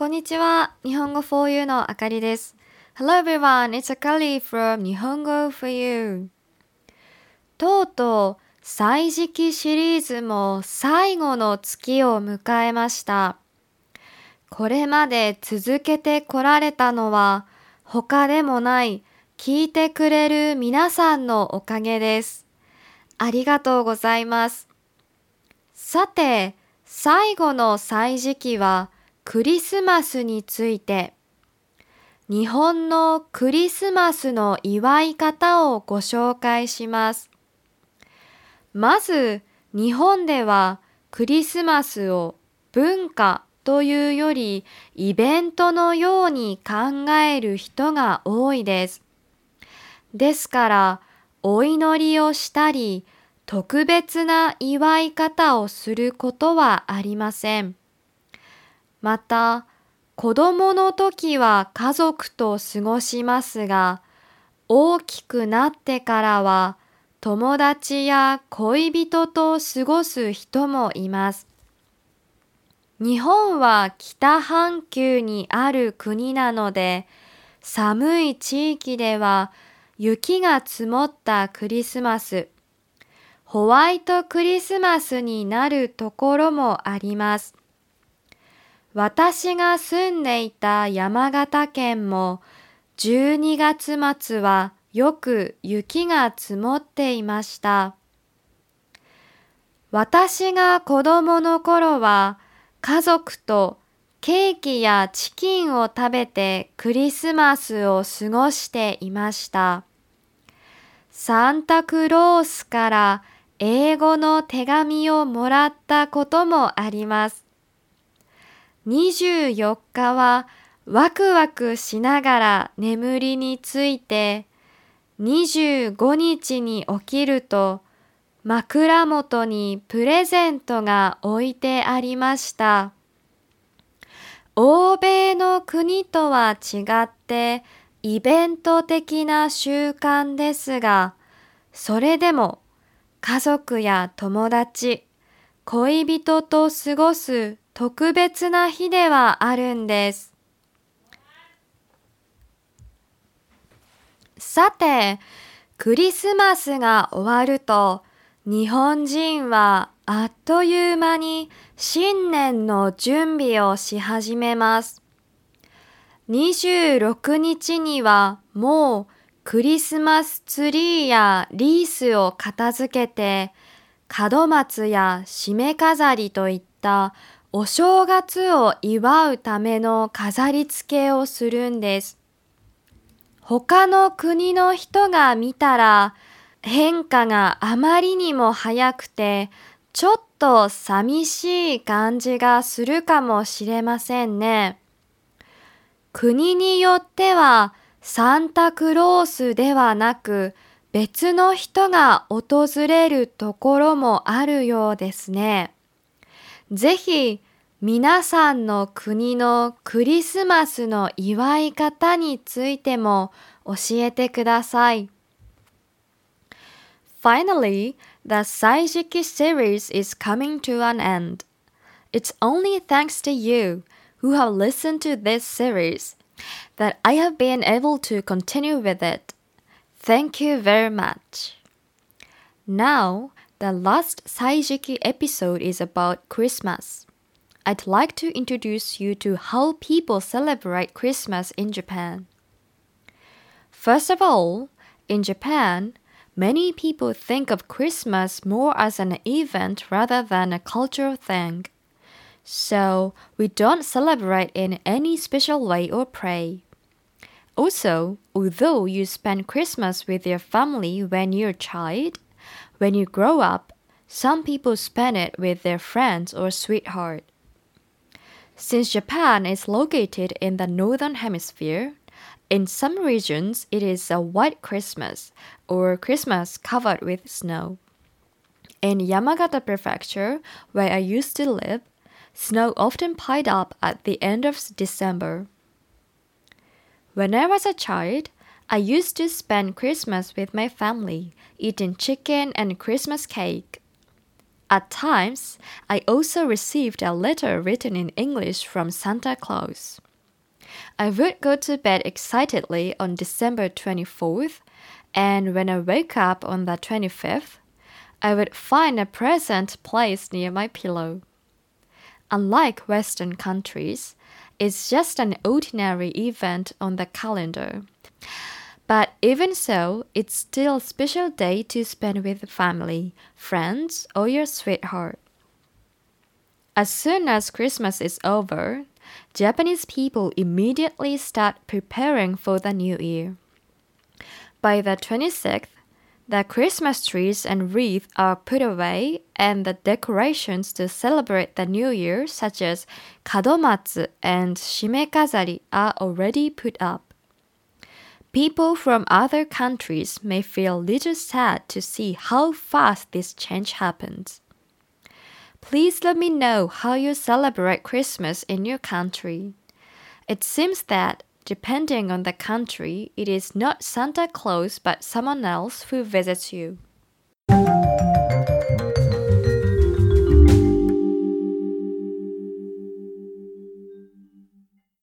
こんにちは。日本語 for you のあかりです。Hello everyone, it's Akari from 日本語 for you. とうとう、歳時記シリーズも最後の月を迎えました。これまで続けてこられたのは、他でもない聞いてくれる皆さんのおかげです。ありがとうございます。さて、最後の歳時記は、クリスマスについて日本のクリスマスの祝い方をご紹介します。まず日本ではクリスマスを文化というよりイベントのように考える人が多いです。ですからお祈りをしたり特別な祝い方をすることはありません。また、子供の時は家族と過ごしますが、大きくなってからは友達や恋人と過ごす人もいます。日本は北半球にある国なので、寒い地域では雪が積もったクリスマス、ホワイトクリスマスになるところもあります。私が住んでいた山形県も12月末はよく雪が積もっていました。私が子供の頃は家族とケーキやチキンを食べてクリスマスを過ごしていました。サンタクロースから英語の手紙をもらったこともあります。24日はワクワクしながら眠りについて、25日に起きると枕元にプレゼントが置いてありました。欧米の国とは違ってイベント的な習慣ですが、それでも家族や友達、恋人と過ごす特別な日ではあるんです。さて、クリスマスが終わると、日本人はあっという間に新年の準備をし始めます。26日にはもうクリスマスツリーやリースを片付けて門松や締め飾りといったお正月を祝うための飾り付けをするんです。他の国の人が見たら変化があまりにも早くてちょっと寂しい感じがするかもしれませんね。国によってはサンタクロースではなく別の人が訪れるところもあるようですね。ぜひ皆さんの国のクリスマスの祝い方についても教えてください。Finally, the Saijiki series is coming to an end. It's only thanks to you who have listened to this series that I have been able to continue with it. Thank you very much. Now, the last Saijiki episode is about Christmas. I'd like to introduce you to how people celebrate Christmas in Japan. First of all, in Japan, many people think of Christmas more as an event rather than a cultural thing. So, we don't celebrate in any special way or pray. Also, although you spend Christmas with your family when you're a child, when you grow up, some people spend it with their friends or sweetheart. Since Japan is located in the northern hemisphere, in some regions it is a white Christmas or Christmas covered with snow. In Yamagata Prefecture, where I used to live, snow often piled up at the end of December. When I was a child, I used to spend Christmas with my family, eating chicken and Christmas cake. At times, I also received a letter written in English from Santa Claus. I would go to bed excitedly on December 24th, and when I woke up on the 25th, I would find a present placed near my pillow. Unlike Western countries, it's just an ordinary event on the calendar. But even so, it's still a special day to spend with the family, friends, or your sweetheart. As soon as Christmas is over, Japanese people immediately start preparing for the new year. By the 26th, the Christmas trees and wreaths are put away, and the decorations to celebrate the new year, such as kadomatsu and shimekazari, are already put up. People from other countries may feel a little sad to see how fast this change happens. Please let me know how you celebrate Christmas in your country. It seems that, depending on the country, it is not Santa Claus but someone else who visits you.